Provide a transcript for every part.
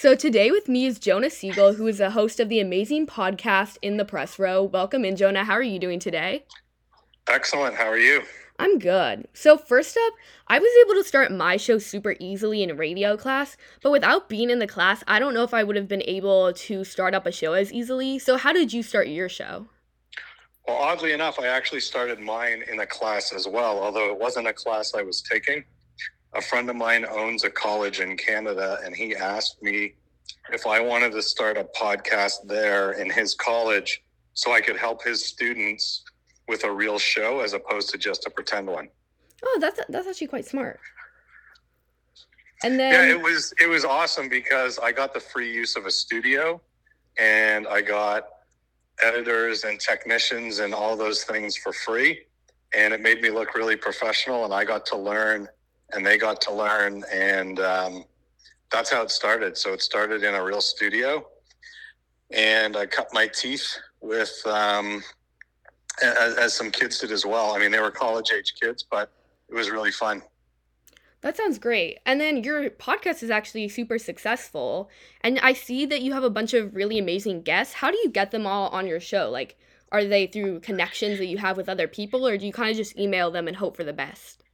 So today with me is Jordan Sigel, who is a host of the amazing podcast In the Press Row. Welcome in, Jordan. How are you doing today? Excellent. How are you? I'm good. So, first up, I was able to start my show super easily in radio class, but without being in the class, I don't know if I would have been able to start up a show as easily. So, how did you start your show? Well, oddly enough, I actually started mine in a class as well, although it wasn't a class I was taking. A friend of mine owns a college in Canada, and he asked me if I wanted to start a podcast there in his college so I could help his students with a real show as opposed to just a pretend one. Oh, that's that's actually quite smart. And then Yeah, it was it was awesome because I got the free use of a studio and I got editors and technicians and all those things for free and it made me look really professional and I got to learn and they got to learn and um, that's how it started. So it started in a real studio and I cut my teeth with um, as, as some kids did as well. I mean, they were college age kids, but it was really fun. That sounds great. And then your podcast is actually super successful. And I see that you have a bunch of really amazing guests. How do you get them all on your show? Like, are they through connections that you have with other people, or do you kind of just email them and hope for the best?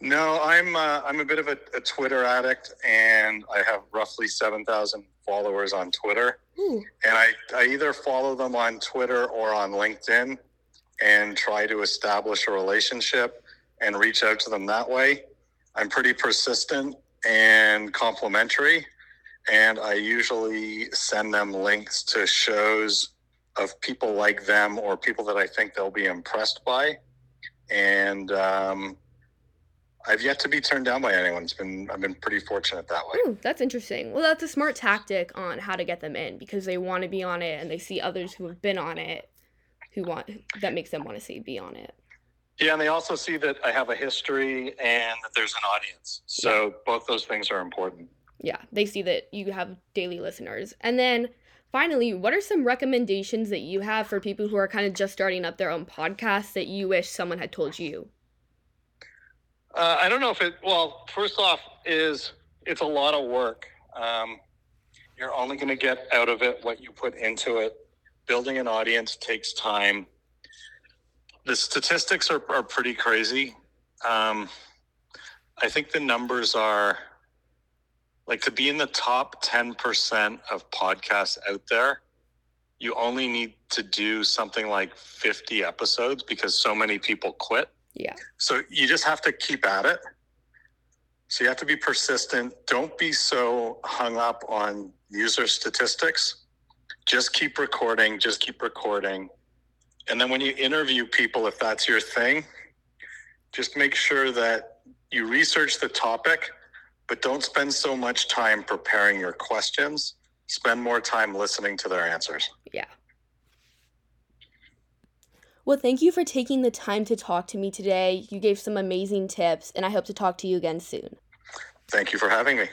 No, I'm uh, I'm a bit of a, a Twitter addict, and I have roughly seven thousand followers on Twitter. Ooh. And I, I either follow them on Twitter or on LinkedIn, and try to establish a relationship and reach out to them that way. I'm pretty persistent and complimentary, and I usually send them links to shows of people like them or people that I think they'll be impressed by. And um, I've yet to be turned down by anyone. It's been I've been pretty fortunate that way. Ooh, that's interesting. Well, that's a smart tactic on how to get them in because they want to be on it and they see others who have been on it who want that makes them want to see be on it. Yeah, and they also see that I have a history and that there's an audience. So both those things are important. Yeah, they see that you have daily listeners. And then finally, what are some recommendations that you have for people who are kind of just starting up their own podcast that you wish someone had told you? Uh, I don't know if it. Well, first off, is it's a lot of work. Um, you're only going to get out of it what you put into it. Building an audience takes time. The statistics are, are pretty crazy. Um, I think the numbers are like to be in the top 10% of podcasts out there, you only need to do something like 50 episodes because so many people quit. Yeah. So you just have to keep at it. So you have to be persistent. Don't be so hung up on user statistics. Just keep recording, just keep recording. And then when you interview people, if that's your thing, just make sure that you research the topic, but don't spend so much time preparing your questions. Spend more time listening to their answers. Yeah. Well, thank you for taking the time to talk to me today. You gave some amazing tips, and I hope to talk to you again soon. Thank you for having me.